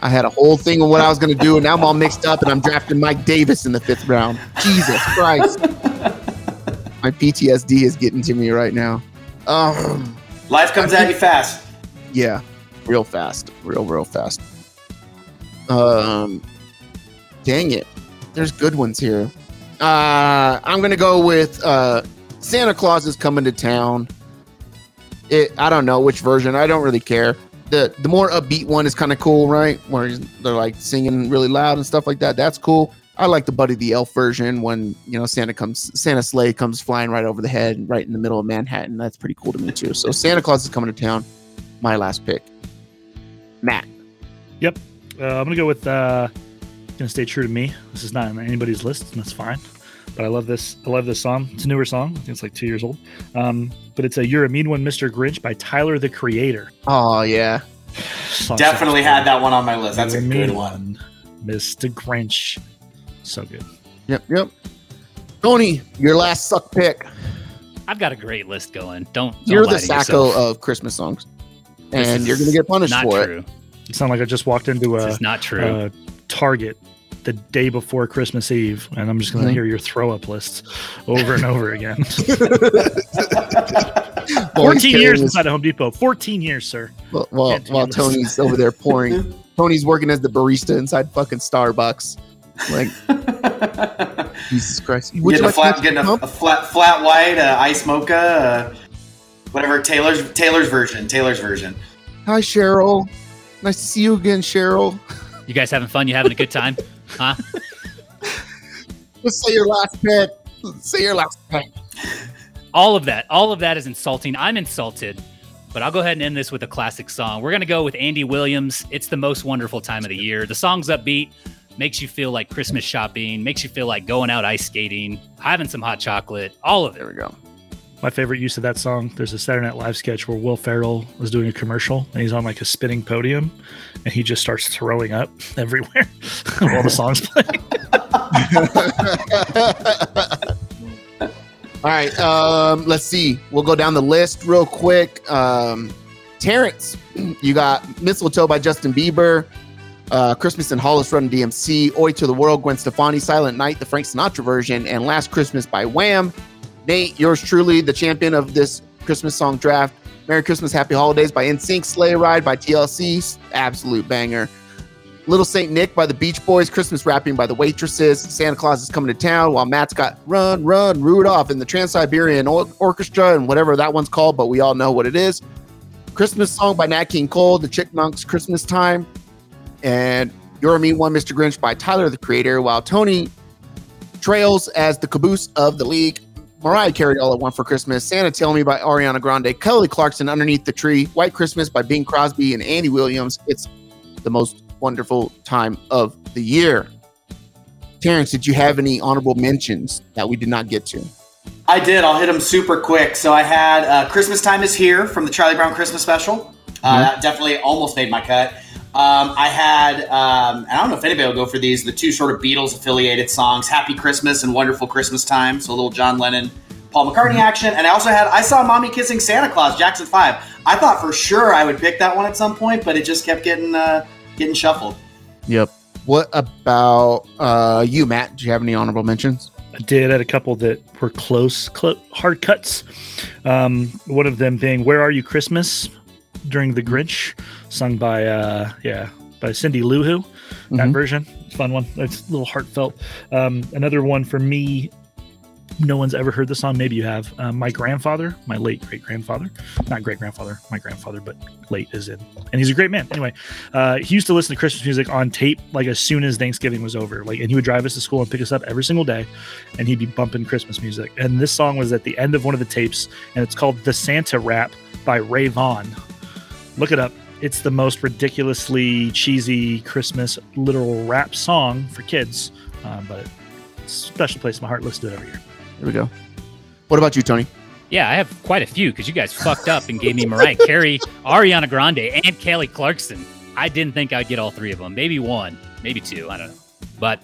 I had a whole thing on what I was gonna do, and now I'm all mixed up, and I'm drafting Mike Davis in the fifth round. Jesus Christ! my PTSD is getting to me right now. Um, Life comes at you fast. yeah, real fast, real real fast. Um, dang it, there's good ones here. Uh, I'm gonna go with uh, Santa Claus is coming to town. It, I don't know which version. I don't really care. The The more upbeat one is kind of cool, right? Where they're like singing really loud and stuff like that. That's cool. I like the Buddy the Elf version when you know Santa comes, Santa sleigh comes flying right over the head, right in the middle of Manhattan. That's pretty cool to me too. So Santa Claus is coming to town. My last pick, Matt. Uh, I'm gonna go with uh, gonna stay true to me. This is not on anybody's list, and that's fine. But I love this. I love this song. It's a newer song. I think it's like two years old. Um, but it's a "You're a Mean One, Mr. Grinch" by Tyler the Creator. Oh yeah, Song Definitely had that one on my list. That's a You're good mean one. Mr. Grinch. So good. yep, yep. Tony, your last suck pick. I've got a great list going. Don't, don't You're lie the to Sacco yourself. of Christmas songs, and you're gonna get punished Not for it. true. It sounded like I just walked into This a, is not true. a Target the day before Christmas Eve, and I'm just gonna Mhm. hear your throw up list over and over again. 14 years inside of Home Depot. 14 years, sir. While, while, while. Tony's over there pouring, Tony's working as the barista inside fucking Starbucks. Like Jesus Christ! Would getting you a flat, getting a, a flat, flat white, uh, ice mocha, uh, whatever Taylor's Taylor's version. Taylor's version. Hi, Cheryl. Nice to see you again, Cheryl. You guys having fun? You having a good time? Huh? Let's say your last pick. Say your last pick. all of that all of that is insulting i'm insulted but i'll go ahead and end this with a classic song we're going to go with andy williams it's the most wonderful time of the year the song's upbeat makes you feel like christmas shopping makes you feel like going out ice skating having some hot chocolate all of it There we go. My favorite use of that song, there's a Saturday Night Live sketch where Will Ferrell was doing a commercial and he's on like a spinning podium and he just starts throwing up everywhere while the song's playing. All right. Um, let's see. We'll go down the list real quick. Um, Terrence, you got Mistletoe by Justin Bieber, uh, Christmas in Hollis Run DMC, Oi to the World, Gwen Stefani, Silent Night, the Frank Sinatra version, and Last Christmas by Wham. Nate, yours truly, the champion of this Christmas song draft. Merry Christmas, Happy Holidays by NSYNC, Sleigh Ride by TLC, absolute banger. Little Saint Nick by the Beach Boys, Christmas Wrapping by the Waitresses, Santa Claus is coming to town, while Matt's got Run, Run, Rudolph in the Trans Siberian Or- Orchestra and whatever that one's called, but we all know what it is. Christmas Song by Nat King Cole, The Chickmunks, Christmas Time, and You're a Mean One, Mr. Grinch by Tyler the Creator, while Tony trails as the caboose of the league. Mariah Carey all at one for Christmas. Santa Tell Me by Ariana Grande. Kelly Clarkson Underneath the Tree. White Christmas by Bing Crosby and Andy Williams. It's the most wonderful time of the year. Terrence, did you have any honorable mentions that we did not get to? I did. I'll hit them super quick. So I had uh, Christmas Time is Here from the Charlie Brown Christmas special. Uh, Mhm. That definitely almost made my cut. Um, I had, um, and I don't know if anybody will go for these, the two sort of Beatles affiliated songs, Happy Christmas and Wonderful Christmas Time. So a little John Lennon, Paul McCartney action. And I also had, I saw Mommy Kissing Santa Claus, Jackson 5. I thought for sure I would pick that one at some point, but it just kept getting, uh, getting shuffled. Yep. What about uh, you, Matt? Do you have any honorable mentions? I did had a couple that were close, clo- hard cuts. Um, one of them being "Where Are You Christmas" during the Grinch, sung by uh, yeah by Cindy Lou Who. That Mhm. version, fun one. It's a little heartfelt. Um, another one for me. No one's ever heard the song. Maybe you have. Uh, my grandfather, my late great grandfather, not great grandfather, my grandfather, but late is in, and he's a great man. Anyway, uh, he used to listen to Christmas music on tape like as soon as Thanksgiving was over. Like, and he would drive us to school and pick us up every single day, and he'd be bumping Christmas music. And this song was at the end of one of the tapes, and it's called "The Santa Rap" by Ray Vaughn. Look it up. It's the most ridiculously cheesy Christmas literal rap song for kids, uh, but it's a special place in my heart. Listen to it every year. There we go. What about you, Tony? Yeah, I have quite a few because you guys fucked up and gave me Mariah Carey, Ariana Grande, and Kelly Clarkson. I didn't think I'd get all three of them. Maybe one, maybe two. I don't know. But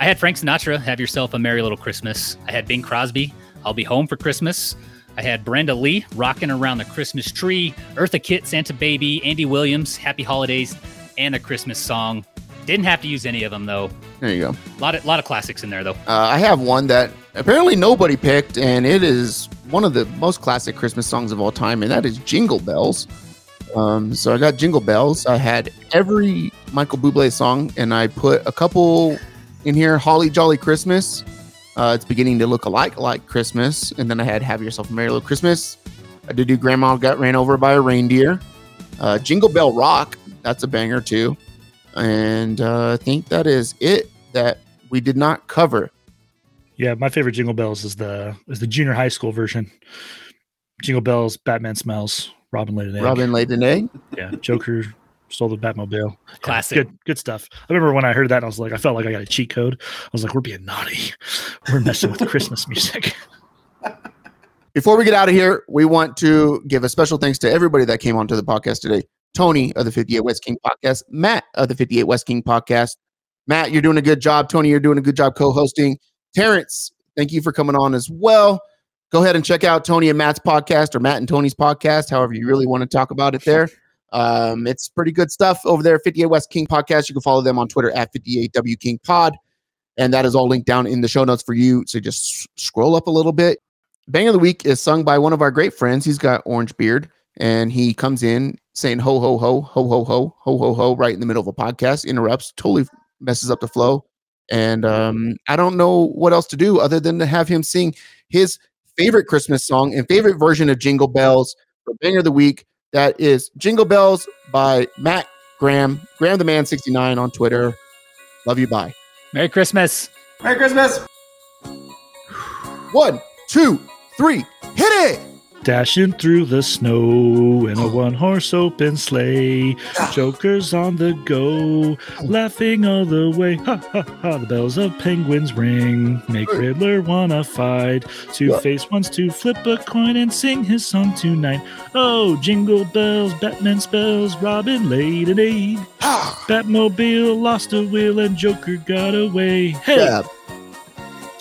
I had Frank Sinatra, Have Yourself a Merry Little Christmas. I had Bing Crosby, I'll Be Home for Christmas. I had Brenda Lee, Rocking Around the Christmas Tree, Eartha Kitt, Santa Baby, Andy Williams, Happy Holidays, and a Christmas song. Didn't have to use any of them though. There you go. A lot of lot of classics in there though. Uh, I have one that apparently nobody picked, and it is one of the most classic Christmas songs of all time, and that is Jingle Bells. Um, so I got Jingle Bells. I had every Michael Bublé song, and I put a couple in here. Holly Jolly Christmas. Uh, it's beginning to look a like like Christmas, and then I had Have Yourself a Merry Little Christmas. I did do Grandma Got Ran Over by a Reindeer. Uh, Jingle Bell Rock. That's a banger too. And uh, I think that is it that we did not cover. Yeah, my favorite Jingle Bells is the is the junior high school version. Jingle Bells, Batman smells, Robin laid an egg. Robin laid an egg. Yeah, Joker stole the Batmobile. Yeah, Classic. good, good stuff. I remember when I heard that, I was like, I felt like I got a cheat code. I was like, we're being naughty. We're messing with Christmas music. Before we get out of here, we want to give a special thanks to everybody that came onto the podcast today. Tony of the 58 West King podcast, Matt of the 58 West King podcast. Matt, you're doing a good job. Tony, you're doing a good job co-hosting. Terrence, thank you for coming on as well. Go ahead and check out Tony and Matt's podcast or Matt and Tony's podcast, however you really want to talk about it there. Um, it's pretty good stuff over there. 58 West King podcast. You can follow them on Twitter at 58W King Pod. And that is all linked down in the show notes for you. So just scroll up a little bit. Bang of the Week is sung by one of our great friends. He's got orange beard and he comes in saying ho, ho, ho, ho, ho, ho, ho, ho, ho, right in the middle of a podcast, interrupts, totally messes up the flow. And um, I don't know what else to do other than to have him sing his favorite Christmas song and favorite version of Jingle Bells for Banger of the Week. That is Jingle Bells by Matt Graham, Graham the Man 69 on Twitter. Love you. Bye. Merry Christmas. Merry Christmas. One, two, three, hit it. Dashing through the snow in a one horse open sleigh. Ah. Jokers on the go, laughing all the way. Ha ha ha, the bells of penguins ring. Make Riddler wanna fight. Two face wants to flip a coin and sing his song tonight. Oh, jingle bells, Batman spells, Robin laid an egg. Batmobile lost a wheel and Joker got away. Hey! Yeah.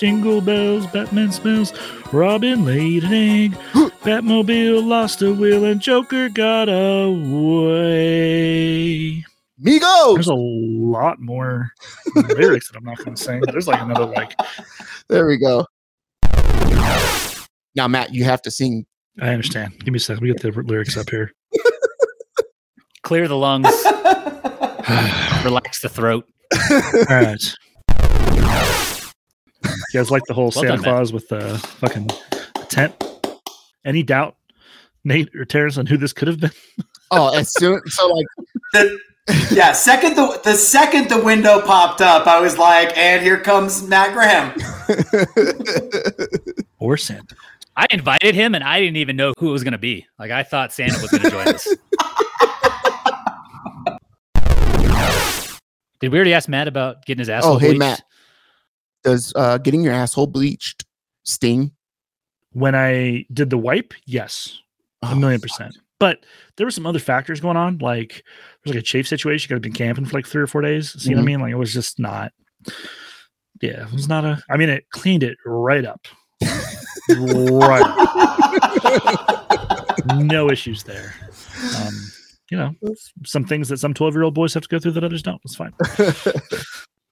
Jingle bells, Batman smells, Robin laid an egg. Batmobile lost a wheel and Joker got away. There's a lot more lyrics that I'm not going to sing. There's like another like There we go. Now, Matt, you have to sing. I understand. Give me a second. We get the lyrics up here. Clear the lungs. relax the throat. All right. You guys like the whole Santa done, Claus with the fucking tent? Any doubt, Nate or Terrence, on who this could have been? Oh, as soon so like The, yeah, second the the second the window popped up, I was like, and here comes Matt Graham. Or Santa? I invited him and I didn't even know who it was going to be. Like I thought Santa was going to join us. Did we already ask Matt about getting his asshole? Oh, hey, bleached? Matt. Does uh, getting your asshole bleached sting? When I did the wipe, yes, a Oh, million fuck. percent. But there were some other factors going on. Like there was like a chafe situation. You could have been camping for like three or four days. See what I Mhm. mean? Like it was just not. Yeah, it was not a. I mean, it cleaned it right up. right. up. No issues there. Um, you know, some things that some twelve year old boys have to go through that others don't. It's fine.